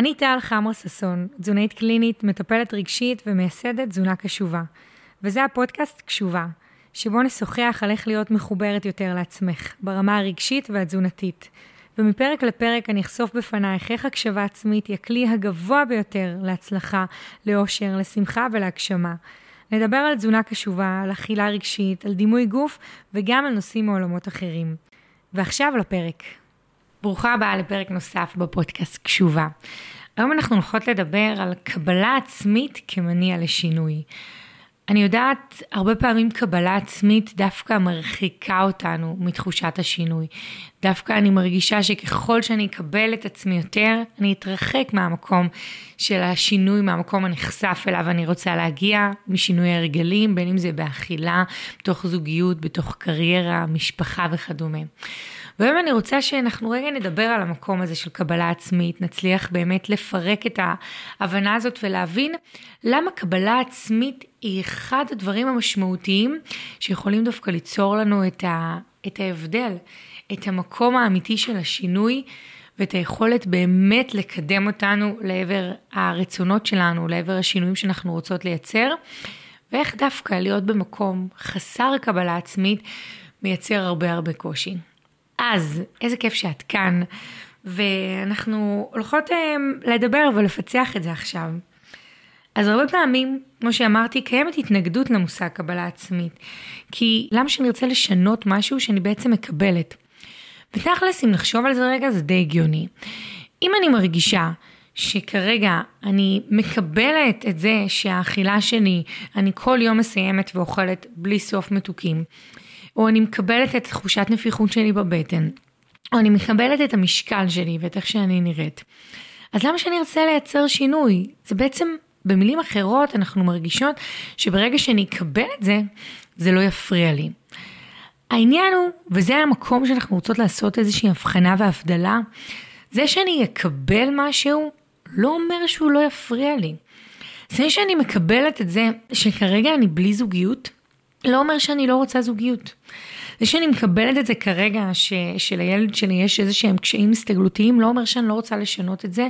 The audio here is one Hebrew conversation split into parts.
אני טל חמרה ששון, תזונאית קלינית, מטפלת רגשית ומייסדת תזונה קשובה. וזה הפודקאסט קשובה, שבו נשוחח על איך להיות מחוברת יותר לעצמך, ברמה הרגשית והתזונתית. ומפרק לפרק אני אחשוף בפנייך איך הקשבה עצמית היא הכלי הגבוה ביותר להצלחה, לאושר, לשמחה ולהגשמה. נדבר על תזונה קשובה, על אכילה רגשית, על דימוי גוף וגם על נושאים מעולמות אחרים. ועכשיו לפרק. ברוכה הבאה לפרק נוסף בפודקאסט קשובה. היום אנחנו הולכות לדבר על קבלה עצמית כמניע לשינוי. אני יודעת, הרבה פעמים קבלה עצמית דווקא מרחיקה אותנו מתחושת השינוי. דווקא אני מרגישה שככל שאני אקבל את עצמי יותר, אני אתרחק מהמקום של השינוי, מהמקום הנחשף אליו אני רוצה להגיע, משינוי הרגלים, בין אם זה באכילה, בתוך זוגיות, בתוך קריירה, משפחה וכדומה. והיום אני רוצה שאנחנו רגע נדבר על המקום הזה של קבלה עצמית, נצליח באמת לפרק את ההבנה הזאת ולהבין למה קבלה עצמית היא אחד הדברים המשמעותיים שיכולים דווקא ליצור לנו את, ה, את ההבדל, את המקום האמיתי של השינוי ואת היכולת באמת לקדם אותנו לעבר הרצונות שלנו, לעבר השינויים שאנחנו רוצות לייצר, ואיך דווקא להיות במקום חסר קבלה עצמית מייצר הרבה הרבה קושי. אז, איזה כיף שאת כאן, ואנחנו הולכות אה, לדבר ולפצח את זה עכשיו. אז הרבה פעמים, כמו שאמרתי, קיימת התנגדות למושג קבלה עצמית. כי למה שאני ארצה לשנות משהו שאני בעצם מקבלת? ותכלס, אם נחשוב על זה רגע, זה די הגיוני. אם אני מרגישה שכרגע אני מקבלת את זה שהאכילה שלי, אני כל יום מסיימת ואוכלת בלי סוף מתוקים, או אני מקבלת את תחושת נפיחות שלי בבטן, או אני מקבלת את המשקל שלי ואת איך שאני נראית. אז למה שאני ארצה לייצר שינוי? זה בעצם, במילים אחרות, אנחנו מרגישות שברגע שאני אקבל את זה, זה לא יפריע לי. העניין הוא, וזה המקום שאנחנו רוצות לעשות איזושהי הבחנה והבדלה, זה שאני אקבל משהו, לא אומר שהוא לא יפריע לי. זה שאני מקבלת את זה שכרגע אני בלי זוגיות, לא אומר שאני לא רוצה זוגיות. זה שאני מקבלת את זה כרגע, ש, שלילד שלי יש איזה שהם קשיים הסתגלותיים, לא אומר שאני לא רוצה לשנות את זה,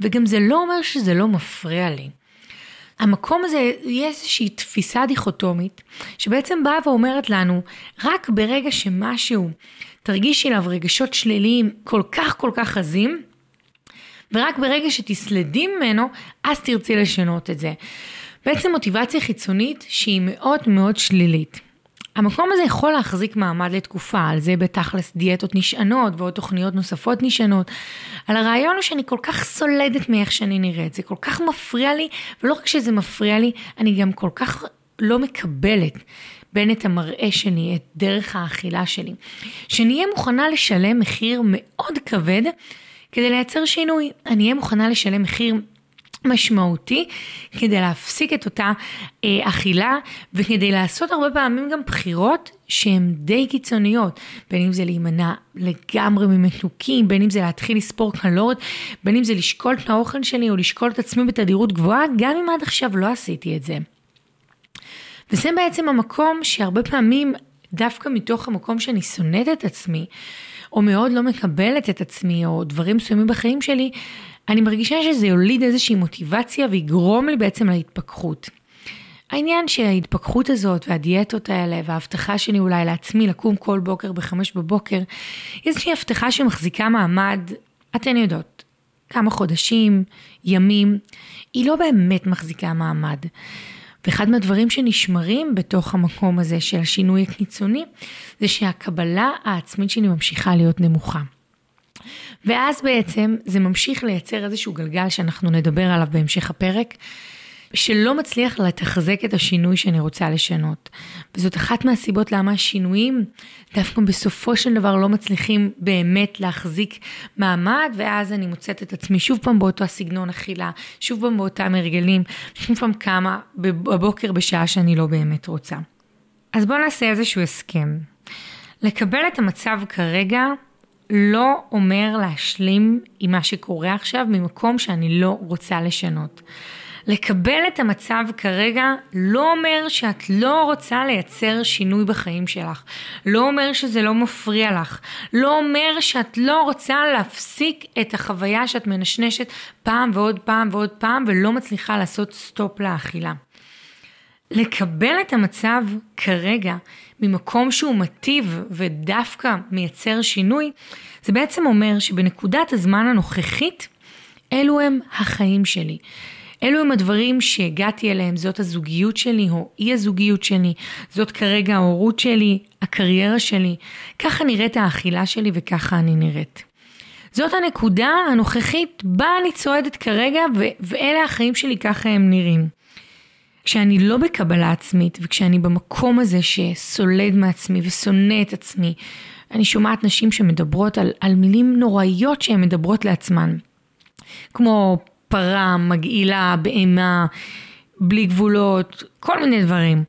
וגם זה לא אומר שזה לא מפריע לי. המקום הזה, יש איזושהי תפיסה דיכוטומית, שבעצם באה ואומרת לנו, רק ברגע שמשהו, תרגישי אליו רגשות שליליים כל כך כל כך עזים, ורק ברגע שתסלדי ממנו, אז תרצי לשנות את זה. בעצם מוטיבציה חיצונית שהיא מאוד מאוד שלילית. המקום הזה יכול להחזיק מעמד לתקופה, על זה בתכלס דיאטות נשענות ועוד תוכניות נוספות נשענות. על הרעיון הוא שאני כל כך סולדת מאיך שאני נראית, זה כל כך מפריע לי, ולא רק שזה מפריע לי, אני גם כל כך לא מקבלת בין את המראה שלי, את דרך האכילה שלי. שאני אהיה מוכנה לשלם מחיר מאוד כבד כדי לייצר שינוי. אני אהיה מוכנה לשלם מחיר משמעותי כדי להפסיק את אותה אה, אכילה וכדי לעשות הרבה פעמים גם בחירות שהן די קיצוניות, בין אם זה להימנע לגמרי ממתוקים, בין אם זה להתחיל לספור קלוריות, בין אם זה לשקול את האוכל שלי או לשקול את עצמי בתדירות גבוהה, גם אם עד עכשיו לא עשיתי את זה. וזה בעצם המקום שהרבה פעמים, דווקא מתוך המקום שאני שונאת את עצמי, או מאוד לא מקבלת את עצמי, או דברים מסוימים בחיים שלי, אני מרגישה שזה יוליד איזושהי מוטיבציה ויגרום לי בעצם להתפכחות. העניין שההתפכחות הזאת והדיאטות האלה וההבטחה שלי אולי לעצמי לקום כל בוקר בחמש בבוקר, איזושהי הבטחה שמחזיקה מעמד, אתן יודעות, כמה חודשים, ימים, היא לא באמת מחזיקה מעמד. ואחד מהדברים שנשמרים בתוך המקום הזה של השינוי הקיצוני, זה שהקבלה העצמית שלי ממשיכה להיות נמוכה. ואז בעצם זה ממשיך לייצר איזשהו גלגל שאנחנו נדבר עליו בהמשך הפרק, שלא מצליח לתחזק את השינוי שאני רוצה לשנות. וזאת אחת מהסיבות למה השינויים דווקא בסופו של דבר לא מצליחים באמת להחזיק מעמד, ואז אני מוצאת את עצמי שוב פעם באותו הסגנון אכילה, שוב פעם באותם הרגלים, שוב פעם קמה בבוקר בשעה שאני לא באמת רוצה. אז בואו נעשה איזשהו הסכם. לקבל את המצב כרגע לא אומר להשלים עם מה שקורה עכשיו ממקום שאני לא רוצה לשנות. לקבל את המצב כרגע לא אומר שאת לא רוצה לייצר שינוי בחיים שלך. לא אומר שזה לא מפריע לך. לא אומר שאת לא רוצה להפסיק את החוויה שאת מנשנשת פעם ועוד פעם ועוד פעם ולא מצליחה לעשות סטופ לאכילה. לקבל את המצב כרגע ממקום שהוא מטיב ודווקא מייצר שינוי, זה בעצם אומר שבנקודת הזמן הנוכחית, אלו הם החיים שלי. אלו הם הדברים שהגעתי אליהם, זאת הזוגיות שלי או אי הזוגיות שלי, זאת כרגע ההורות שלי, הקריירה שלי. ככה נראית האכילה שלי וככה אני נראית. זאת הנקודה הנוכחית בה אני צועדת כרגע ו- ואלה החיים שלי, ככה הם נראים. כשאני לא בקבלה עצמית וכשאני במקום הזה שסולד מעצמי ושונא את עצמי, אני שומעת נשים שמדברות על, על מילים נוראיות שהן מדברות לעצמן. כמו פרה, מגעילה, בהמה, בלי גבולות, כל מיני דברים.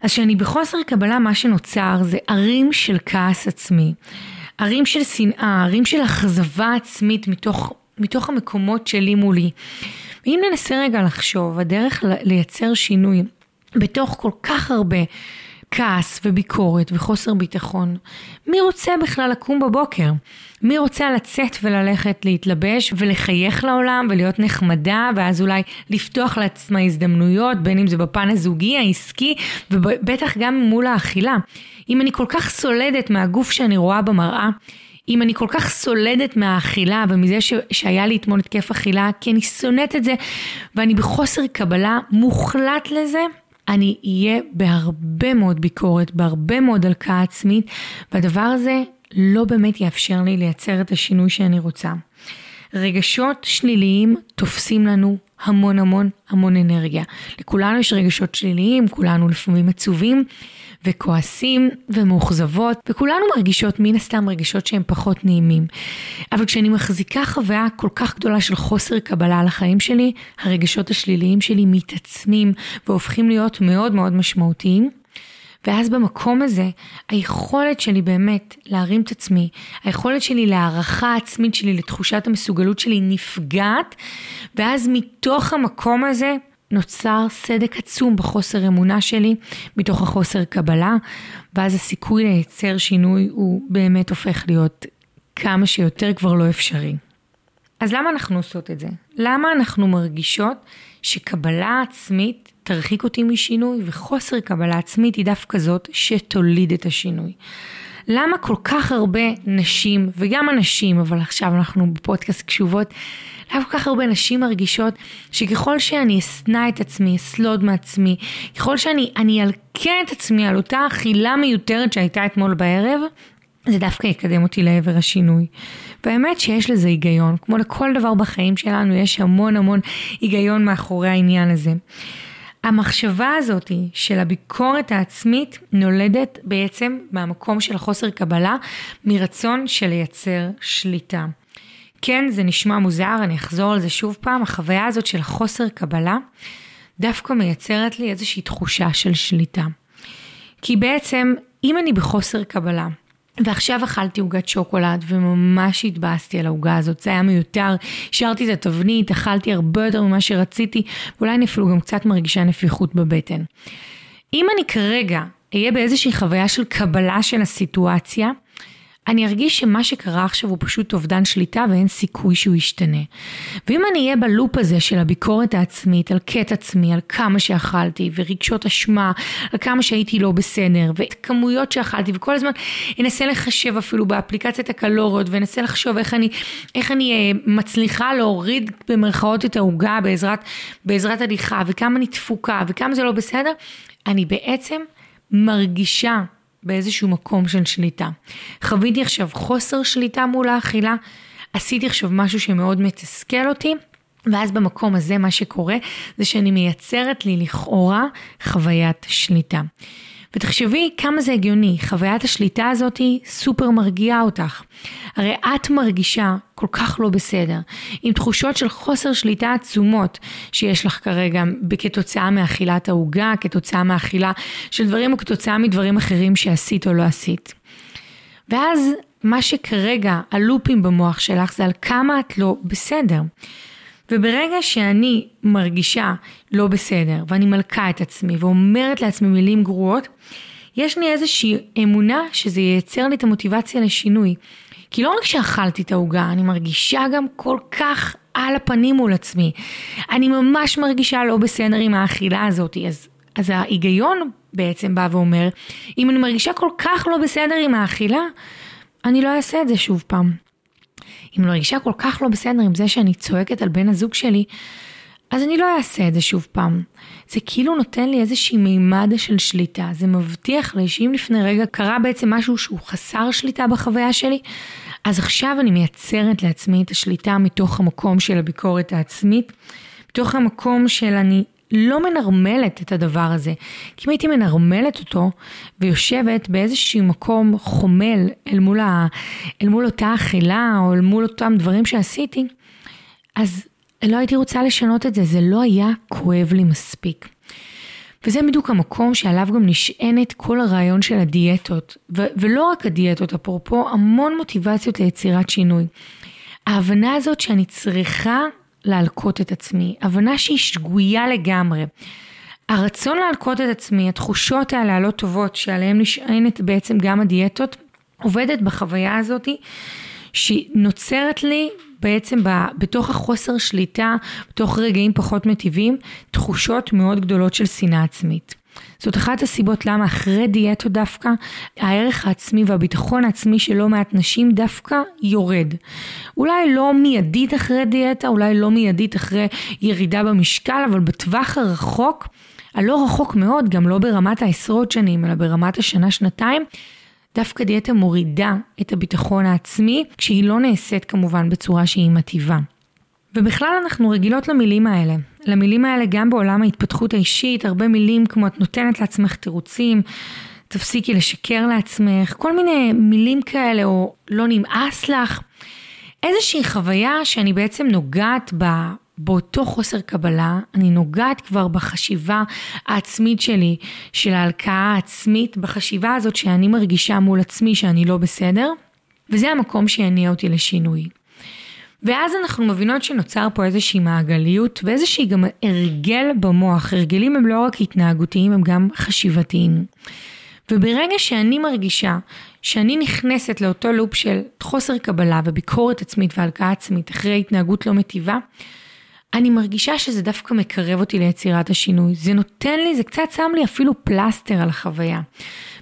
אז כשאני בחוסר קבלה, מה שנוצר זה ערים של כעס עצמי, ערים של שנאה, ערים של אכזבה עצמית מתוך, מתוך המקומות שלי מולי. ואם ננסה רגע לחשוב, הדרך לייצר שינוי בתוך כל כך הרבה כעס וביקורת וחוסר ביטחון, מי רוצה בכלל לקום בבוקר? מי רוצה לצאת וללכת להתלבש ולחייך לעולם ולהיות נחמדה ואז אולי לפתוח לעצמה הזדמנויות בין אם זה בפן הזוגי, העסקי ובטח גם מול האכילה. אם אני כל כך סולדת מהגוף שאני רואה במראה, אם אני כל כך סולדת מהאכילה ומזה ש... שהיה לי אתמול התקף אכילה, כי אני שונאת את זה ואני בחוסר קבלה מוחלט לזה, אני אהיה בהרבה מאוד ביקורת, בהרבה מאוד הלקאה עצמית, והדבר הזה לא באמת יאפשר לי לייצר את השינוי שאני רוצה. רגשות שליליים תופסים לנו המון המון המון אנרגיה. לכולנו יש רגשות שליליים, כולנו לפעמים עצובים וכועסים ומאוכזבות, וכולנו מרגישות מן הסתם רגשות שהם פחות נעימים. אבל כשאני מחזיקה חוויה כל כך גדולה של חוסר קבלה לחיים שלי, הרגשות השליליים שלי מתעצמים והופכים להיות מאוד מאוד משמעותיים. ואז במקום הזה, היכולת שלי באמת להרים את עצמי, היכולת שלי להערכה עצמית שלי, לתחושת המסוגלות שלי נפגעת, ואז מתוך המקום הזה נוצר סדק עצום בחוסר אמונה שלי, מתוך החוסר קבלה, ואז הסיכוי לייצר שינוי הוא באמת הופך להיות כמה שיותר כבר לא אפשרי. אז למה אנחנו עושות את זה? למה אנחנו מרגישות שקבלה עצמית תרחיק אותי משינוי וחוסר קבלה עצמית היא דווקא זאת שתוליד את השינוי? למה כל כך הרבה נשים וגם אנשים, אבל עכשיו אנחנו בפודקאסט קשובות, למה כל כך הרבה נשים מרגישות שככל שאני אשנא את עצמי, אסלוד מעצמי, ככל שאני אלקה את עצמי על אותה אכילה מיותרת שהייתה אתמול בערב, זה דווקא יקדם אותי לעבר השינוי. והאמת שיש לזה היגיון, כמו לכל דבר בחיים שלנו, יש המון המון היגיון מאחורי העניין הזה. המחשבה הזאת של הביקורת העצמית נולדת בעצם מהמקום של חוסר קבלה, מרצון של לייצר שליטה. כן, זה נשמע מוזר, אני אחזור על זה שוב פעם, החוויה הזאת של חוסר קבלה דווקא מייצרת לי איזושהי תחושה של שליטה. כי בעצם, אם אני בחוסר קבלה, ועכשיו אכלתי עוגת שוקולד וממש התבאסתי על העוגה הזאת, זה היה מיותר, השארתי את התבנית, אכלתי הרבה יותר ממה שרציתי, ואולי אני אפילו גם קצת מרגישה נפיחות בבטן. אם אני כרגע אהיה באיזושהי חוויה של קבלה של הסיטואציה, אני ארגיש שמה שקרה עכשיו הוא פשוט אובדן שליטה ואין סיכוי שהוא ישתנה. ואם אני אהיה בלופ הזה של הביקורת העצמית, על קט עצמי, על כמה שאכלתי, ורגשות אשמה, על כמה שהייתי לא בסדר, וכמויות שאכלתי, וכל הזמן אנסה לחשב אפילו באפליקציית הקלוריות, ואנסה לחשוב איך אני, איך אני אה, מצליחה להוריד במרכאות את העוגה בעזרת, בעזרת הליכה, וכמה אני תפוקה, וכמה זה לא בסדר, אני בעצם מרגישה באיזשהו מקום של שליטה. חוויתי עכשיו חוסר שליטה מול האכילה, עשיתי עכשיו משהו שמאוד מתסכל אותי, ואז במקום הזה מה שקורה זה שאני מייצרת לי לכאורה חוויית שליטה. ותחשבי כמה זה הגיוני, חוויית השליטה הזאת סופר מרגיעה אותך. הרי את מרגישה כל כך לא בסדר, עם תחושות של חוסר שליטה עצומות שיש לך כרגע כתוצאה מאכילת העוגה, כתוצאה מאכילה של דברים או כתוצאה מדברים אחרים שעשית או לא עשית. ואז מה שכרגע הלופים במוח שלך זה על כמה את לא בסדר. וברגע שאני מרגישה לא בסדר, ואני מלכה את עצמי ואומרת לעצמי מילים גרועות, יש לי איזושהי אמונה שזה ייצר לי את המוטיבציה לשינוי. כי לא רק שאכלתי את העוגה, אני מרגישה גם כל כך על הפנים מול עצמי. אני ממש מרגישה לא בסדר עם האכילה הזאת. אז, אז ההיגיון בעצם בא ואומר, אם אני מרגישה כל כך לא בסדר עם האכילה, אני לא אעשה את זה שוב פעם. אם מרגישה כל כך לא בסדר עם זה שאני צועקת על בן הזוג שלי, אז אני לא אעשה את זה שוב פעם. זה כאילו נותן לי איזושהי מימד של שליטה. זה מבטיח לי שאם לפני רגע קרה בעצם משהו שהוא חסר שליטה בחוויה שלי, אז עכשיו אני מייצרת לעצמי את השליטה מתוך המקום של הביקורת העצמית, מתוך המקום של אני לא מנרמלת את הדבר הזה. כי אם הייתי מנרמלת אותו ויושבת באיזשהו מקום חומל אל מול, ה, אל מול אותה אכילה או אל מול אותם דברים שעשיתי, אז לא הייתי רוצה לשנות את זה, זה לא היה כואב לי מספיק. וזה בדיוק המקום שעליו גם נשענת כל הרעיון של הדיאטות, ו- ולא רק הדיאטות, אפרופו המון מוטיבציות ליצירת שינוי. ההבנה הזאת שאני צריכה להלקות את עצמי, הבנה שהיא שגויה לגמרי. הרצון להלקות את עצמי, התחושות האלה הלא טובות שעליהן נשענת בעצם גם הדיאטות, עובדת בחוויה הזאת שנוצרת לי בעצם בתוך החוסר שליטה, בתוך רגעים פחות מטיבים, תחושות מאוד גדולות של שנאה עצמית. זאת אחת הסיבות למה אחרי דיאטו דווקא, הערך העצמי והביטחון העצמי של לא מעט נשים דווקא יורד. אולי לא מיידית אחרי דיאטה, אולי לא מיידית אחרי ירידה במשקל, אבל בטווח הרחוק, הלא רחוק מאוד, גם לא ברמת העשרות שנים, אלא ברמת השנה-שנתיים, דווקא דיאטה מורידה את הביטחון העצמי, כשהיא לא נעשית כמובן בצורה שהיא מטיבה. ובכלל אנחנו רגילות למילים האלה. למילים האלה גם בעולם ההתפתחות האישית, הרבה מילים כמו את נותנת לעצמך תירוצים, תפסיקי לשקר לעצמך, כל מיני מילים כאלה, או לא נמאס לך. איזושהי חוויה שאני בעצם נוגעת בה, באותו חוסר קבלה, אני נוגעת כבר בחשיבה העצמית שלי, של ההלקאה העצמית, בחשיבה הזאת שאני מרגישה מול עצמי שאני לא בסדר, וזה המקום שיניע אותי לשינוי. ואז אנחנו מבינות שנוצר פה איזושהי מעגליות ואיזושהי גם הרגל במוח. הרגלים הם לא רק התנהגותיים, הם גם חשיבתיים. וברגע שאני מרגישה שאני נכנסת לאותו לופ של חוסר קבלה וביקורת עצמית והלקאה עצמית אחרי התנהגות לא מטיבה, אני מרגישה שזה דווקא מקרב אותי ליצירת השינוי. זה נותן לי, זה קצת שם לי אפילו פלסטר על החוויה.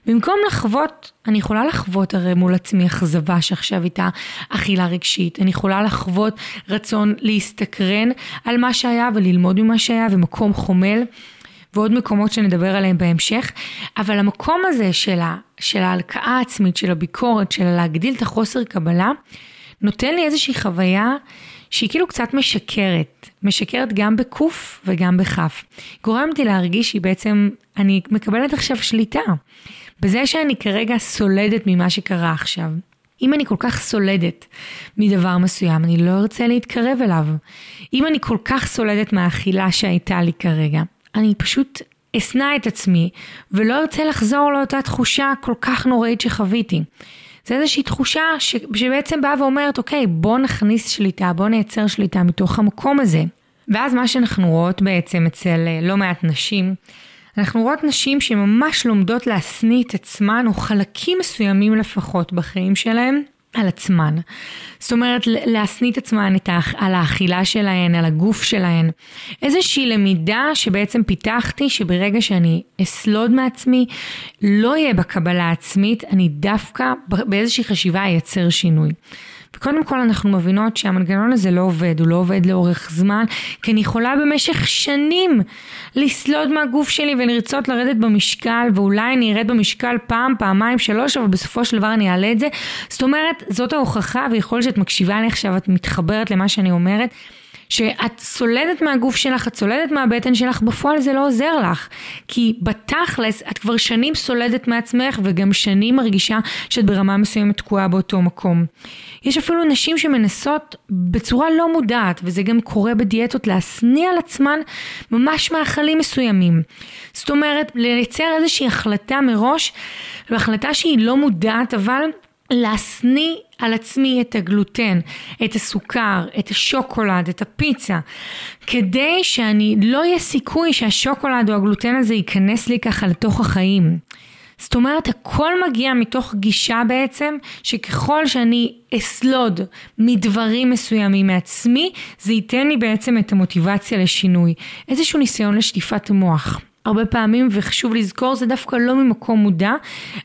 במקום לחוות, אני יכולה לחוות הרי מול עצמי אכזבה שעכשיו איתה אכילה רגשית. אני יכולה לחוות רצון להסתקרן על מה שהיה וללמוד ממה שהיה ומקום חומל. ועוד מקומות שנדבר עליהם בהמשך, אבל המקום הזה של, ה, של ההלקאה העצמית, של הביקורת, של להגדיל את החוסר קבלה, נותן לי איזושהי חוויה שהיא כאילו קצת משקרת, משקרת גם בקוף וגם בכף. גורמת לי להרגיש שהיא בעצם, אני מקבלת עכשיו שליטה. בזה שאני כרגע סולדת ממה שקרה עכשיו. אם אני כל כך סולדת מדבר מסוים, אני לא ארצה להתקרב אליו. אם אני כל כך סולדת מהאכילה שהייתה לי כרגע, אני פשוט אשנא את עצמי ולא ארצה לחזור לאותה תחושה כל כך נוראית שחוויתי. זה איזושהי תחושה ש... שבעצם באה ואומרת, אוקיי, בוא נכניס שליטה, בוא נייצר שליטה מתוך המקום הזה. ואז מה שאנחנו רואות בעצם אצל אה, לא מעט נשים, אנחנו רואות נשים שממש לומדות להשניא את עצמן, או חלקים מסוימים לפחות בחיים שלהם, על עצמן. זאת אומרת, להשניא את עצמן את האכ... על האכילה שלהן, על הגוף שלהן. איזושהי למידה שבעצם פיתחתי, שברגע שאני אסלוד מעצמי, לא יהיה בקבלה עצמית, אני דווקא באיזושהי חשיבה אייצר שינוי. וקודם כל אנחנו מבינות שהמנגנון הזה לא עובד, הוא לא עובד לאורך זמן, כי אני יכולה במשך שנים לסלוד מהגוף שלי ולרצות לרדת במשקל, ואולי אני ארד במשקל פעם, פעמיים, שלוש, אבל בסופו של דבר אני אעלה את זה. זאת אומרת, זאת ההוכחה, ויכול להיות שאת מקשיבה לי עכשיו, את מתחברת למה שאני אומרת. שאת סולדת מהגוף שלך, את סולדת מהבטן שלך, בפועל זה לא עוזר לך. כי בתכלס, את כבר שנים סולדת מעצמך, וגם שנים מרגישה שאת ברמה מסוימת תקועה באותו מקום. יש אפילו נשים שמנסות בצורה לא מודעת, וזה גם קורה בדיאטות, להשניא על עצמן ממש מאכלים מסוימים. זאת אומרת, לייצר איזושהי החלטה מראש, והחלטה שהיא לא מודעת, אבל להשניא על עצמי את הגלוטן, את הסוכר, את השוקולד, את הפיצה, כדי שאני לא יהיה סיכוי שהשוקולד או הגלוטן הזה ייכנס לי ככה לתוך החיים. זאת אומרת, הכל מגיע מתוך גישה בעצם, שככל שאני אסלוד מדברים מסוימים מעצמי, זה ייתן לי בעצם את המוטיבציה לשינוי. איזשהו ניסיון לשטיפת מוח. הרבה פעמים, וחשוב לזכור, זה דווקא לא ממקום מודע,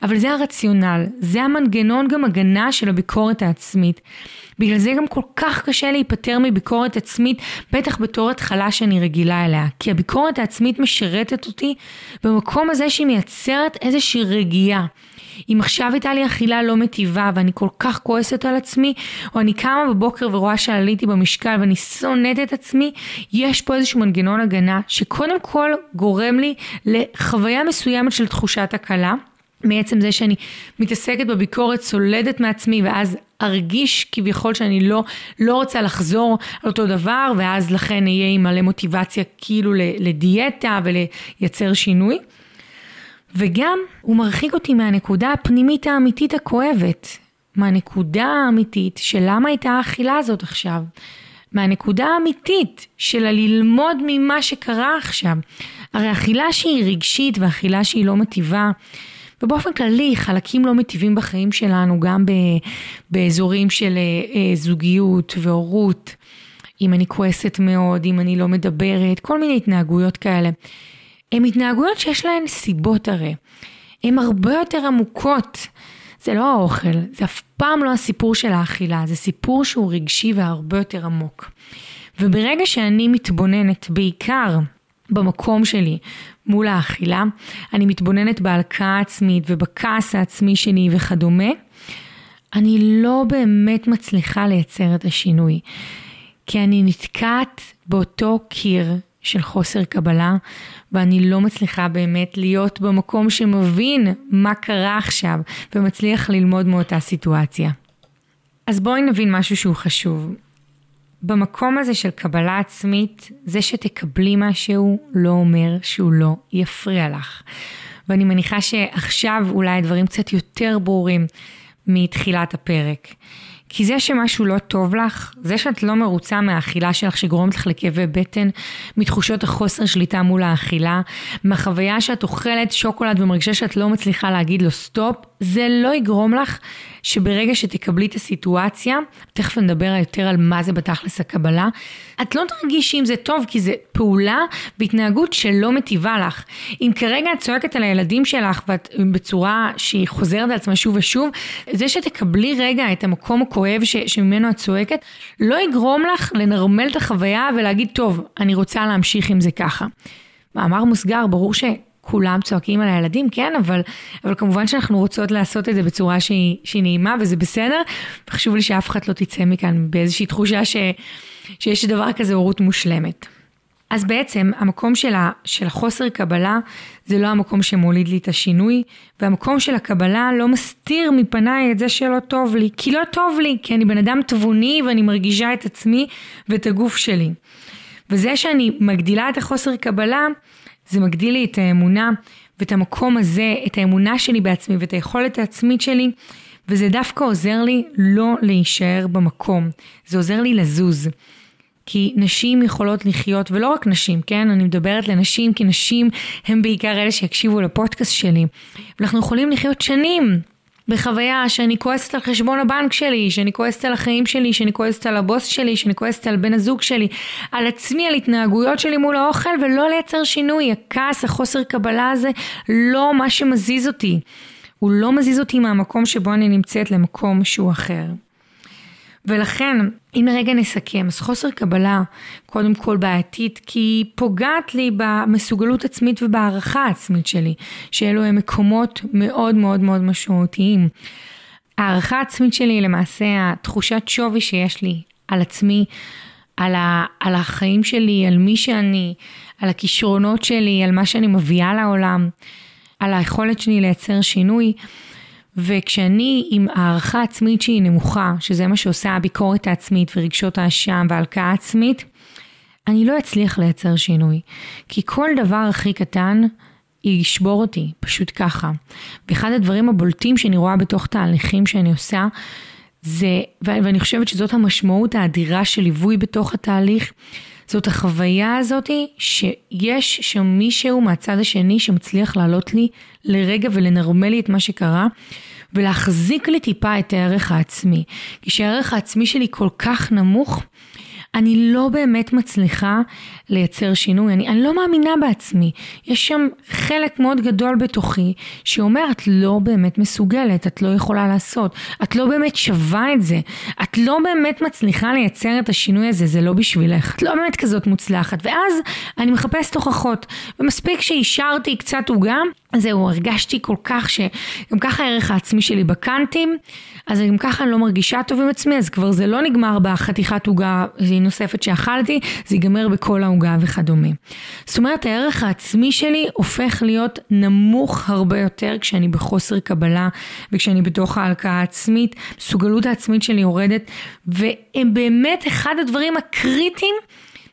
אבל זה הרציונל, זה המנגנון גם הגנה של הביקורת העצמית. בגלל זה גם כל כך קשה להיפטר מביקורת עצמית, בטח בתור התחלה שאני רגילה אליה. כי הביקורת העצמית משרתת אותי במקום הזה שהיא מייצרת איזושהי רגיעה. אם עכשיו הייתה לי אכילה לא מטיבה ואני כל כך כועסת על עצמי, או אני קמה בבוקר ורואה שעליתי במשקל ואני שונאת את עצמי, יש פה איזשהו מנגנון הגנה שקודם כל גורם לי לחוויה מסוימת של תחושת הקלה. מעצם זה שאני מתעסקת בביקורת, סולדת מעצמי, ואז ארגיש כביכול שאני לא, לא רוצה לחזור על אותו דבר, ואז לכן אהיה עם מלא מוטיבציה כאילו לדיאטה ולייצר שינוי. וגם הוא מרחיק אותי מהנקודה הפנימית האמיתית הכואבת, מהנקודה האמיתית של למה הייתה האכילה הזאת עכשיו, מהנקודה האמיתית של הללמוד ממה שקרה עכשיו. הרי אכילה שהיא רגשית ואכילה שהיא לא מטיבה, ובאופן כללי חלקים לא מטיבים בחיים שלנו, גם ב, באזורים של אה, אה, זוגיות והורות, אם אני כועסת מאוד, אם אני לא מדברת, כל מיני התנהגויות כאלה. הן התנהגויות שיש להן סיבות הרי. הן הרבה יותר עמוקות. זה לא האוכל, זה אף פעם לא הסיפור של האכילה, זה סיפור שהוא רגשי והרבה יותר עמוק. וברגע שאני מתבוננת בעיקר במקום שלי מול האכילה, אני מתבוננת בהלקאה העצמית ובכעס העצמי שלי וכדומה, אני לא באמת מצליחה לייצר את השינוי. כי אני נתקעת באותו קיר של חוסר קבלה, ואני לא מצליחה באמת להיות במקום שמבין מה קרה עכשיו, ומצליח ללמוד מאותה סיטואציה. אז בואי נבין משהו שהוא חשוב. במקום הזה של קבלה עצמית, זה שתקבלי משהו לא אומר שהוא לא יפריע לך. ואני מניחה שעכשיו אולי הדברים קצת יותר ברורים מתחילת הפרק. כי זה שמשהו לא טוב לך, זה שאת לא מרוצה מהאכילה שלך שגורמת לך לכאבי בטן, מתחושות החוסר שליטה מול האכילה, מהחוויה שאת אוכלת שוקולד ומרגישה שאת לא מצליחה להגיד לו סטופ, זה לא יגרום לך שברגע שתקבלי את הסיטואציה, תכף נדבר יותר על מה זה בתכלס הקבלה, את לא תרגישי אם זה טוב, כי זה פעולה והתנהגות שלא מטיבה לך. אם כרגע את צועקת על הילדים שלך ואת בצורה שהיא חוזרת על עצמה שוב ושוב, זה שתקבלי רגע את המקום הכואב ש, שממנו את צועקת, לא יגרום לך לנרמל את החוויה ולהגיד, טוב, אני רוצה להמשיך עם זה ככה. מאמר מוסגר, ברור ש... כולם צועקים על הילדים, כן, אבל, אבל כמובן שאנחנו רוצות לעשות את זה בצורה שהיא, שהיא נעימה וזה בסדר. חשוב לי שאף אחד לא תצא מכאן באיזושהי תחושה ש, שיש דבר כזה הורות מושלמת. אז בעצם המקום של, ה, של החוסר קבלה זה לא המקום שמוליד לי את השינוי, והמקום של הקבלה לא מסתיר מפניי את זה שלא טוב לי, כי לא טוב לי, כי אני בן אדם תבוני ואני מרגישה את עצמי ואת הגוף שלי. וזה שאני מגדילה את החוסר קבלה, זה מגדיל לי את האמונה ואת המקום הזה, את האמונה שלי בעצמי ואת היכולת העצמית שלי, וזה דווקא עוזר לי לא להישאר במקום, זה עוזר לי לזוז. כי נשים יכולות לחיות, ולא רק נשים, כן? אני מדברת לנשים, כי נשים הם בעיקר אלה שיקשיבו לפודקאסט שלי. ואנחנו יכולים לחיות שנים בחוויה שאני כועסת על חשבון הבנק שלי, שאני כועסת על החיים שלי, שאני כועסת על הבוס שלי, שאני כועסת על בן הזוג שלי, על עצמי, על התנהגויות שלי מול האוכל, ולא לייצר שינוי. הכעס, החוסר קבלה הזה, לא מה שמזיז אותי. הוא לא מזיז אותי מהמקום שבו אני נמצאת למקום שהוא אחר. ולכן, אם רגע נסכם, אז חוסר קבלה, קודם כל בעייתית, כי היא פוגעת לי במסוגלות עצמית ובהערכה העצמית שלי, שאלו הם מקומות מאוד מאוד מאוד משמעותיים. הערכה העצמית שלי היא למעשה התחושת שווי שיש לי על עצמי, על, ה, על החיים שלי, על מי שאני, על הכישרונות שלי, על מה שאני מביאה לעולם, על היכולת שלי לייצר שינוי. וכשאני עם הערכה עצמית שהיא נמוכה, שזה מה שעושה הביקורת העצמית ורגשות האשם וההלקאה העצמית, אני לא אצליח לייצר שינוי. כי כל דבר הכי קטן ישבור אותי, פשוט ככה. ואחד הדברים הבולטים שאני רואה בתוך תהליכים שאני עושה, זה, ואני חושבת שזאת המשמעות האדירה של ליווי בתוך התהליך, זאת החוויה הזאת שיש שם מישהו מהצד השני שמצליח לעלות לי לרגע ולנרמל לי את מה שקרה. ולהחזיק לי טיפה את הערך העצמי. כשהערך העצמי שלי כל כך נמוך, אני לא באמת מצליחה לייצר שינוי, אני, אני לא מאמינה בעצמי. יש שם חלק מאוד גדול בתוכי שאומר, את לא באמת מסוגלת, את לא יכולה לעשות, את לא באמת שווה את זה, את לא באמת מצליחה לייצר את השינוי הזה, זה לא בשבילך, את לא באמת כזאת מוצלחת. ואז אני מחפשת הוכחות, ומספיק שאישרתי קצת עוגה, זהו, הרגשתי כל כך שגם ככה הערך העצמי שלי בקאנטים, אז גם ככה אני לא מרגישה טוב עם עצמי, אז כבר זה לא נגמר בחתיכת עוגה נוספת שאכלתי, זה ייגמר בכל העוגה וכדומה. זאת אומרת, הערך העצמי שלי הופך להיות נמוך הרבה יותר כשאני בחוסר קבלה וכשאני בתוך ההלקאה העצמית, מסוגלות העצמית שלי יורדת, והם באמת אחד הדברים הקריטיים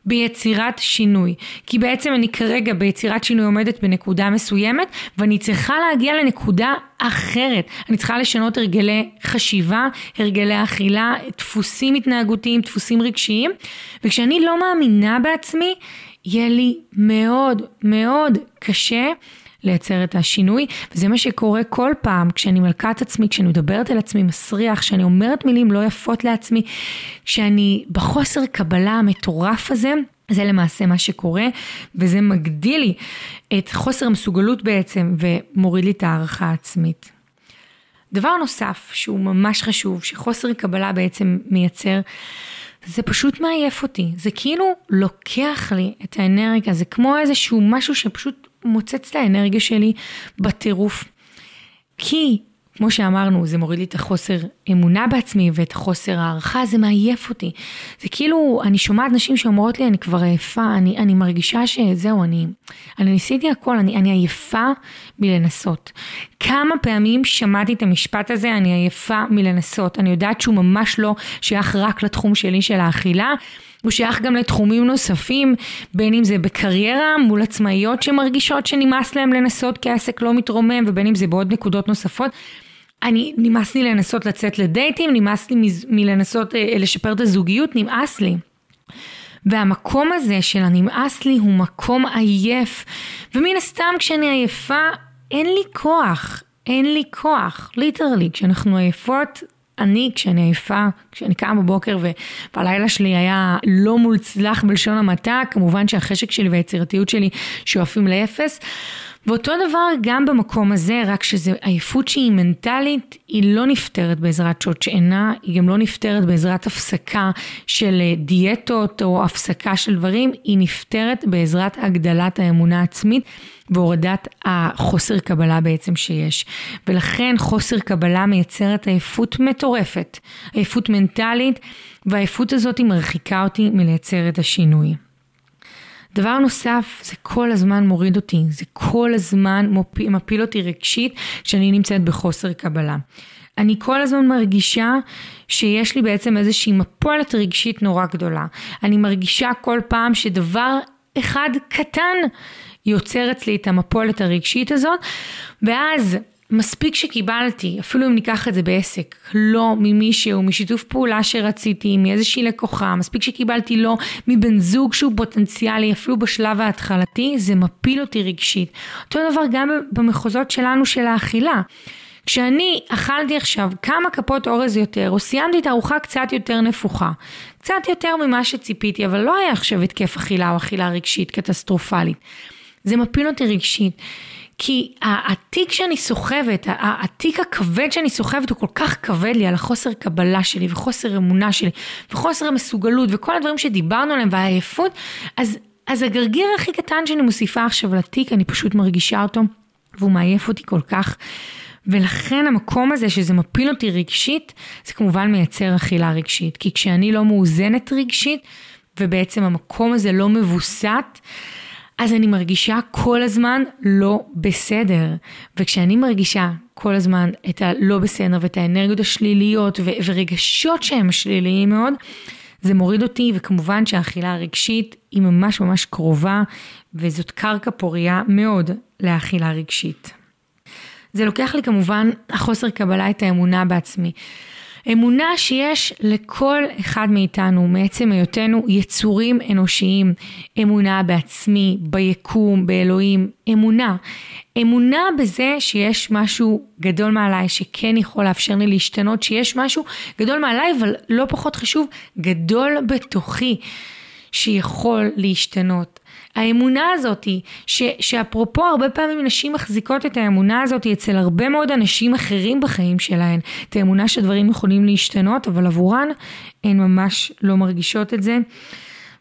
ביצירת שינוי. כי בעצם אני כרגע ביצירת שינוי עומדת בנקודה מסוימת, ואני צריכה להגיע לנקודה אחרת. אני צריכה לשנות הרגלי חשיבה, הרגלי אכילה, דפוסים התנהגותיים, דפוסים רגשיים, וכשאני לא מאמינה בעצמי, יהיה לי מאוד מאוד קשה לייצר את השינוי, וזה מה שקורה כל פעם כשאני מלכת עצמי, כשאני מדברת על עצמי מסריח, כשאני אומרת מילים לא יפות לעצמי, כשאני בחוסר קבלה המטורף הזה, זה למעשה מה שקורה, וזה מגדיל לי את חוסר המסוגלות בעצם, ומוריד לי את הערכה העצמית. דבר נוסף שהוא ממש חשוב, שחוסר קבלה בעצם מייצר, זה פשוט מעייף אותי. זה כאילו לוקח לי את האנרגיה, זה כמו איזשהו משהו שפשוט מוצץ את האנרגיה שלי בטירוף. כי, כמו שאמרנו, זה מוריד לי את החוסר אמונה בעצמי ואת חוסר הערכה, זה מעייף אותי. זה כאילו, אני שומעת נשים שאומרות לי, אני כבר עייפה, אני, אני מרגישה שזהו, אני, אני ניסיתי הכל, אני, אני עייפה מלנסות. כמה פעמים שמעתי את המשפט הזה, אני עייפה מלנסות. אני יודעת שהוא ממש לא שייך רק לתחום שלי של האכילה. הוא שייך גם לתחומים נוספים, בין אם זה בקריירה מול עצמאיות שמרגישות שנמאס להם לנסות כי העסק לא מתרומם, ובין אם זה בעוד נקודות נוספות. אני, נמאס לי לנסות לצאת לדייטים, נמאס לי מלנסות אה, לשפר את הזוגיות, נמאס לי. והמקום הזה של הנמאס לי הוא מקום עייף, ומן הסתם כשאני עייפה אין לי כוח, אין לי כוח, ליטרלי, כשאנחנו עייפות אני, כשאני עייפה, כשאני קמה בבוקר והלילה שלי היה לא מוצלח בלשון המעטה, כמובן שהחשק שלי והיצירתיות שלי שואפים לאפס. ואותו דבר גם במקום הזה, רק שזו עייפות שהיא מנטלית, היא לא נפתרת בעזרת שעות שינה, היא גם לא נפתרת בעזרת הפסקה של דיאטות או הפסקה של דברים, היא נפתרת בעזרת הגדלת האמונה העצמית. והורדת החוסר קבלה בעצם שיש. ולכן חוסר קבלה מייצרת עייפות מטורפת, עייפות מנטלית, והעייפות הזאת היא מרחיקה אותי מלייצר את השינוי. דבר נוסף, זה כל הזמן מוריד אותי, זה כל הזמן מפיל, מפיל אותי רגשית כשאני נמצאת בחוסר קבלה. אני כל הזמן מרגישה שיש לי בעצם איזושהי מפולת רגשית נורא גדולה. אני מרגישה כל פעם שדבר אחד קטן יוצר אצלי את המפולת הרגשית הזאת, ואז מספיק שקיבלתי, אפילו אם ניקח את זה בעסק, לא ממישהו, משיתוף פעולה שרציתי, מאיזושהי לקוחה, מספיק שקיבלתי לא מבן זוג שהוא פוטנציאלי, אפילו בשלב ההתחלתי, זה מפיל אותי רגשית. אותו דבר גם במחוזות שלנו של האכילה. כשאני אכלתי עכשיו כמה כפות אורז יותר, או סיימתי את הארוחה קצת יותר נפוחה, קצת יותר ממה שציפיתי, אבל לא היה עכשיו התקף אכילה או אכילה רגשית קטסטרופלית. זה מפיל אותי רגשית. כי התיק שאני סוחבת, התיק הכבד שאני סוחבת הוא כל כך כבד לי על החוסר קבלה שלי וחוסר אמונה שלי וחוסר המסוגלות וכל הדברים שדיברנו עליהם והעייפות, אז, אז הגרגיר הכי קטן שאני מוסיפה עכשיו לתיק, אני פשוט מרגישה אותו והוא מעייף אותי כל כך. ולכן המקום הזה שזה מפיל אותי רגשית, זה כמובן מייצר אכילה רגשית. כי כשאני לא מאוזנת רגשית, ובעצם המקום הזה לא מבוסת, אז אני מרגישה כל הזמן לא בסדר. וכשאני מרגישה כל הזמן את הלא בסדר ואת האנרגיות השליליות ו- ורגשות שהם שליליים מאוד, זה מוריד אותי, וכמובן שהאכילה הרגשית היא ממש ממש קרובה, וזאת קרקע פורייה מאוד לאכילה רגשית. זה לוקח לי כמובן החוסר קבלה את האמונה בעצמי. אמונה שיש לכל אחד מאיתנו, מעצם היותנו יצורים אנושיים. אמונה בעצמי, ביקום, באלוהים. אמונה. אמונה בזה שיש משהו גדול מעליי, שכן יכול לאפשר לי להשתנות, שיש משהו גדול מעליי, אבל לא פחות חשוב, גדול בתוכי, שיכול להשתנות. האמונה הזאת, ש, שאפרופו הרבה פעמים נשים מחזיקות את האמונה הזאת אצל הרבה מאוד אנשים אחרים בחיים שלהן, את האמונה שדברים יכולים להשתנות, אבל עבורן הן ממש לא מרגישות את זה.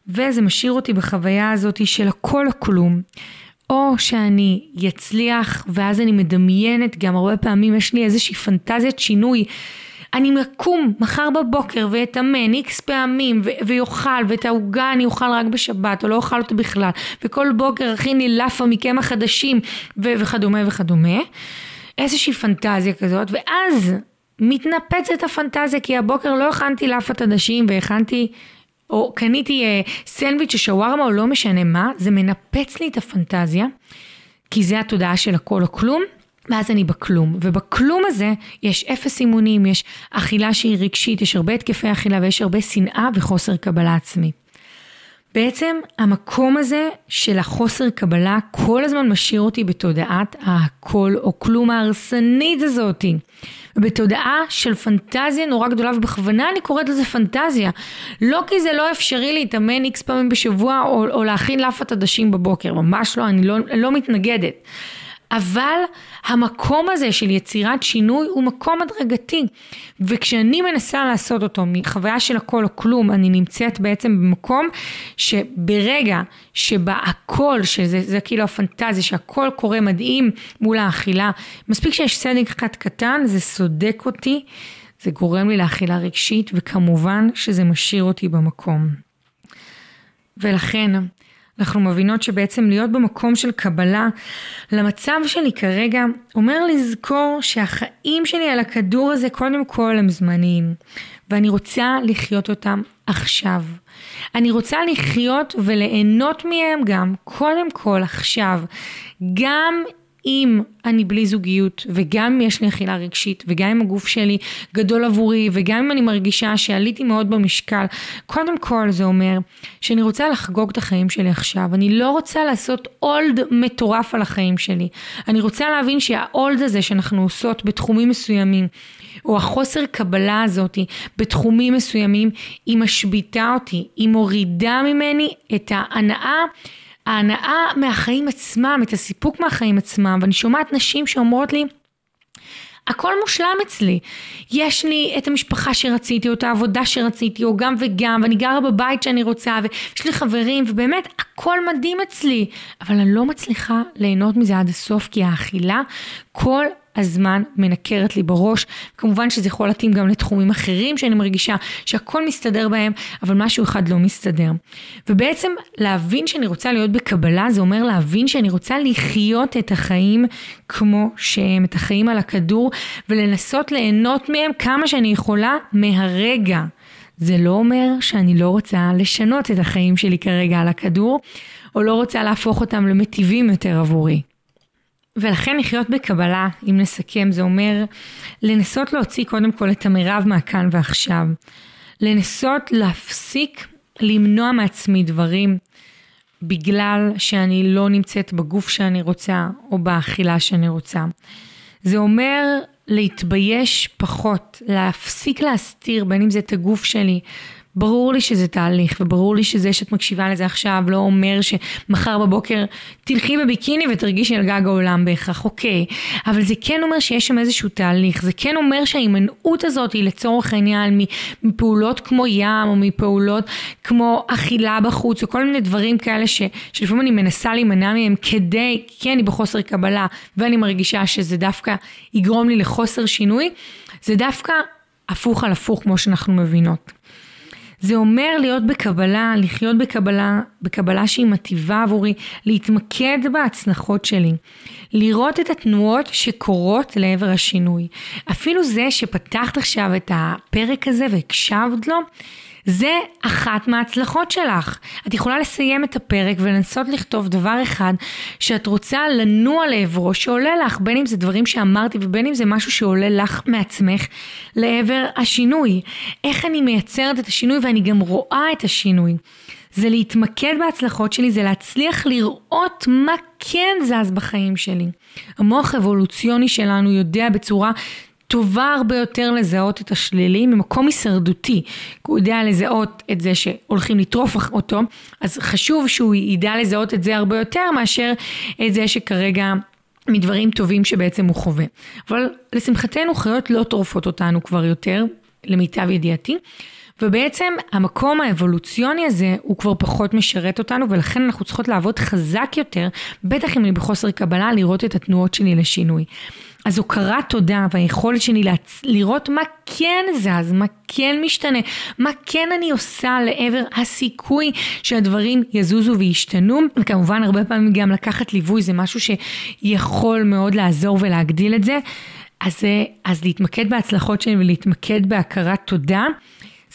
וזה משאיר אותי בחוויה הזאת של הכל או כלום. או שאני אצליח ואז אני מדמיינת, גם הרבה פעמים יש לי איזושהי פנטזיית שינוי אני אקום מחר בבוקר ואתאמן איקס פעמים ו- ויאכל ואת העוגה אני אוכל רק בשבת או לא אוכל אותה בכלל וכל בוקר הכין לי לאפה מקמח חדשים וכדומה וכדומה. איזושהי פנטזיה כזאת ואז מתנפצת הפנטזיה כי הבוקר לא הכנתי לאפת עדשים והכנתי או קניתי אה, סנדוויץ' או שווארמה או לא משנה מה זה מנפץ לי את הפנטזיה כי זה התודעה של הכל או כלום ואז אני בכלום, ובכלום הזה יש אפס אימונים, יש אכילה שהיא רגשית, יש הרבה התקפי אכילה ויש הרבה שנאה וחוסר קבלה עצמית. בעצם המקום הזה של החוסר קבלה כל הזמן משאיר אותי בתודעת הכל או כלום ההרסנית הזאתי. ובתודעה של פנטזיה נורא גדולה ובכוונה אני קוראת לזה פנטזיה. לא כי זה לא אפשרי להתאמן איקס פעמים בשבוע או, או להכין לאפת עדשים בבוקר, ממש לא, אני לא, לא מתנגדת. אבל המקום הזה של יצירת שינוי הוא מקום הדרגתי. וכשאני מנסה לעשות אותו מחוויה של הכל או כלום, אני נמצאת בעצם במקום שברגע שבה הכל, שזה זה כאילו הפנטזיה, שהכל קורה מדהים מול האכילה, מספיק שיש סדק אחד קטן, זה סודק אותי, זה גורם לי לאכילה רגשית, וכמובן שזה משאיר אותי במקום. ולכן, אנחנו מבינות שבעצם להיות במקום של קבלה למצב שלי כרגע אומר לזכור שהחיים שלי על הכדור הזה קודם כל הם זמניים ואני רוצה לחיות אותם עכשיו. אני רוצה לחיות וליהנות מהם גם קודם כל עכשיו. גם אם אני בלי זוגיות, וגם אם יש לי אכילה רגשית, וגם אם הגוף שלי גדול עבורי, וגם אם אני מרגישה שעליתי מאוד במשקל, קודם כל זה אומר שאני רוצה לחגוג את החיים שלי עכשיו. אני לא רוצה לעשות אולד מטורף על החיים שלי. אני רוצה להבין שהאולד הזה שאנחנו עושות בתחומים מסוימים, או החוסר קבלה הזאת בתחומים מסוימים, היא משביתה אותי, היא מורידה ממני את ההנאה. ההנאה מהחיים עצמם, את הסיפוק מהחיים עצמם, ואני שומעת נשים שאומרות לי, הכל מושלם אצלי. יש לי את המשפחה שרציתי, או את העבודה שרציתי, או גם וגם, ואני גרה בבית שאני רוצה, ויש לי חברים, ובאמת, הכל מדהים אצלי. אבל אני לא מצליחה ליהנות מזה עד הסוף, כי האכילה כל הזמן מנקרת לי בראש. כמובן שזה יכול להתאים גם לתחומים אחרים שאני מרגישה שהכל מסתדר בהם, אבל משהו אחד לא מסתדר. ובעצם להבין שאני רוצה להיות בקבלה, זה אומר להבין שאני רוצה לחיות את החיים כמו שהם, את החיים על הכדור, ולנסות ליהנות מהם כמה שאני יכולה מהרגע. זה לא אומר שאני לא רוצה לשנות את החיים שלי כרגע על הכדור, או לא רוצה להפוך אותם למטיבים יותר עבורי. ולכן לחיות בקבלה, אם נסכם, זה אומר לנסות להוציא קודם כל את המרב מהכאן ועכשיו. לנסות להפסיק למנוע מעצמי דברים בגלל שאני לא נמצאת בגוף שאני רוצה או באכילה שאני רוצה. זה אומר להתבייש פחות, להפסיק להסתיר בין אם זה את הגוף שלי, ברור לי שזה תהליך, וברור לי שזה שאת מקשיבה לזה עכשיו לא אומר שמחר בבוקר תלכי בביקיני ותרגישי על גג העולם בהכרח, אוקיי. אבל זה כן אומר שיש שם איזשהו תהליך, זה כן אומר שההימנעות הזאת היא לצורך העניין מפעולות כמו ים, או מפעולות כמו אכילה בחוץ, או כל מיני דברים כאלה ש, שלפעמים אני מנסה להימנע מהם כדי, כי אני בחוסר קבלה, ואני מרגישה שזה דווקא יגרום לי לחוסר שינוי, זה דווקא הפוך על הפוך כמו שאנחנו מבינות. זה אומר להיות בקבלה, לחיות בקבלה, בקבלה שהיא מטיבה עבורי, להתמקד בהצלחות שלי, לראות את התנועות שקורות לעבר השינוי. אפילו זה שפתחת עכשיו את הפרק הזה והקשבת לו, זה אחת מההצלחות שלך. את יכולה לסיים את הפרק ולנסות לכתוב דבר אחד שאת רוצה לנוע לעברו, שעולה לך, בין אם זה דברים שאמרתי ובין אם זה משהו שעולה לך מעצמך, לעבר השינוי. איך אני מייצרת את השינוי ואני גם רואה את השינוי. זה להתמקד בהצלחות שלי, זה להצליח לראות מה כן זז בחיים שלי. המוח האבולוציוני שלנו יודע בצורה טובה הרבה יותר לזהות את השלילי ממקום הישרדותי. הוא יודע לזהות את זה שהולכים לטרוף אותו, אז חשוב שהוא ידע לזהות את זה הרבה יותר מאשר את זה שכרגע מדברים טובים שבעצם הוא חווה. אבל לשמחתנו חיות לא טורפות אותנו כבר יותר, למיטב ידיעתי. ובעצם המקום האבולוציוני הזה הוא כבר פחות משרת אותנו ולכן אנחנו צריכות לעבוד חזק יותר, בטח אם אני בחוסר קבלה, לראות את התנועות שלי לשינוי. אז הוקרת תודה והיכולת שלי להצ... לראות מה כן זז, מה כן משתנה, מה כן אני עושה לעבר הסיכוי שהדברים יזוזו וישתנו, וכמובן הרבה פעמים גם לקחת ליווי זה משהו שיכול מאוד לעזור ולהגדיל את זה. אז, אז להתמקד בהצלחות שלי ולהתמקד בהכרת תודה.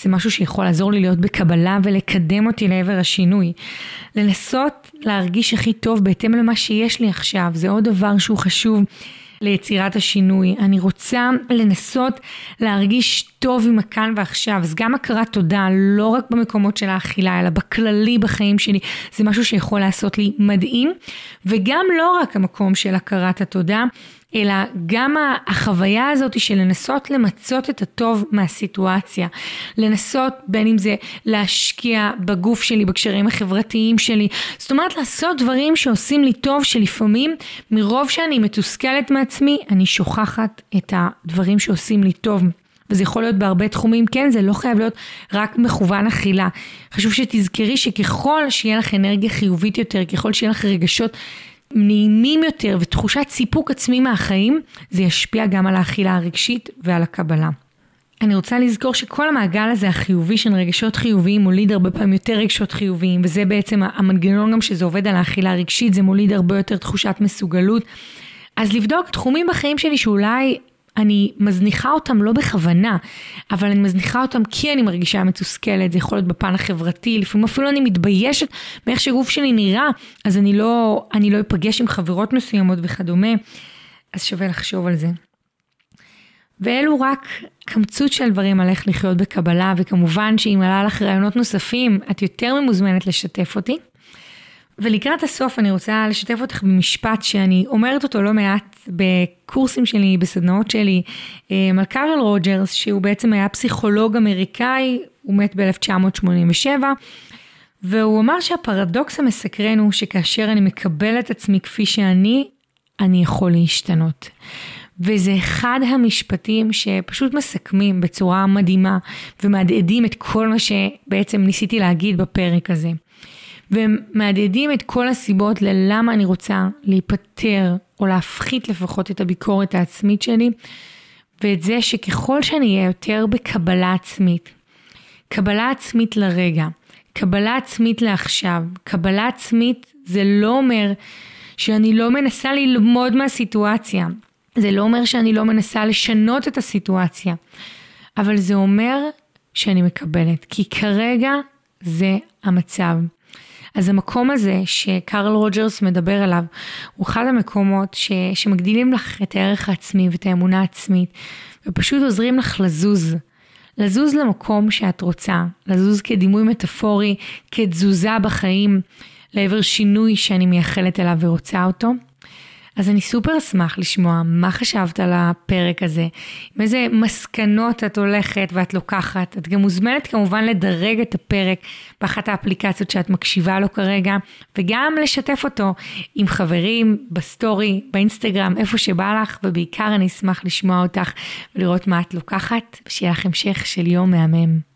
זה משהו שיכול לעזור לי להיות בקבלה ולקדם אותי לעבר השינוי. לנסות להרגיש הכי טוב בהתאם למה שיש לי עכשיו, זה עוד דבר שהוא חשוב. ליצירת השינוי. אני רוצה לנסות להרגיש טוב עם הכאן ועכשיו. אז גם הכרת תודה, לא רק במקומות של האכילה, אלא בכללי בחיים שלי, זה משהו שיכול לעשות לי מדהים. וגם לא רק המקום של הכרת התודה, אלא גם החוויה הזאת של לנסות למצות את הטוב מהסיטואציה. לנסות בין אם זה להשקיע בגוף שלי, בקשרים החברתיים שלי. זאת אומרת לעשות דברים שעושים לי טוב, שלפעמים מרוב שאני מתוסכלת מעצמי, אני שוכחת את הדברים שעושים לי טוב. וזה יכול להיות בהרבה תחומים, כן, זה לא חייב להיות רק מכוון אכילה. חשוב שתזכרי שככל שיהיה לך אנרגיה חיובית יותר, ככל שיהיה לך רגשות נעימים יותר ותחושת סיפוק עצמי מהחיים, זה ישפיע גם על האכילה הרגשית ועל הקבלה. אני רוצה לזכור שכל המעגל הזה החיובי של רגשות חיוביים מוליד הרבה פעמים יותר רגשות חיוביים וזה בעצם המנגנון גם שזה עובד על האכילה הרגשית, זה מוליד הרבה יותר תחושת מסוגלות. אז לבדוק תחומים בחיים שלי שאולי אני מזניחה אותם לא בכוונה, אבל אני מזניחה אותם כי אני מרגישה מתוסכלת, זה יכול להיות בפן החברתי, לפעמים אפילו אני מתביישת מאיך שגוף שלי נראה, אז אני לא, אני לא אפגש עם חברות מסוימות וכדומה, אז שווה לחשוב על זה. ואלו רק קמצות של דברים על איך לחיות בקבלה, וכמובן שאם עלה לך רעיונות נוספים, את יותר ממוזמנת לשתף אותי. ולקראת הסוף אני רוצה לשתף אותך במשפט שאני אומרת אותו לא מעט בקורסים שלי, בסדנאות שלי, אה, על קארל רוג'רס, שהוא בעצם היה פסיכולוג אמריקאי, הוא מת ב-1987, והוא אמר שהפרדוקס המסקרן הוא שכאשר אני מקבל את עצמי כפי שאני, אני יכול להשתנות. וזה אחד המשפטים שפשוט מסכמים בצורה מדהימה ומהדהדים את כל מה שבעצם ניסיתי להגיד בפרק הזה. והם מהדהדים את כל הסיבות ללמה אני רוצה להיפטר או להפחית לפחות את הביקורת העצמית שלי, ואת זה שככל שאני אהיה יותר בקבלה עצמית, קבלה עצמית לרגע, קבלה עצמית לעכשיו, קבלה עצמית זה לא אומר שאני לא מנסה ללמוד מהסיטואציה, זה לא אומר שאני לא מנסה לשנות את הסיטואציה, אבל זה אומר שאני מקבלת, כי כרגע זה המצב. אז המקום הזה שקרל רוג'רס מדבר עליו, הוא אחד המקומות ש, שמגדילים לך את הערך העצמי ואת האמונה העצמית, ופשוט עוזרים לך לזוז. לזוז למקום שאת רוצה, לזוז כדימוי מטאפורי, כתזוזה בחיים, לעבר שינוי שאני מייחלת אליו ורוצה אותו. אז אני סופר אשמח לשמוע מה חשבת על הפרק הזה, עם איזה מסקנות את הולכת ואת לוקחת. את גם מוזמנת כמובן לדרג את הפרק באחת האפליקציות שאת מקשיבה לו כרגע, וגם לשתף אותו עם חברים, בסטורי, באינסטגרם, איפה שבא לך, ובעיקר אני אשמח לשמוע אותך ולראות מה את לוקחת, ושיהיה לך המשך של יום מהמם.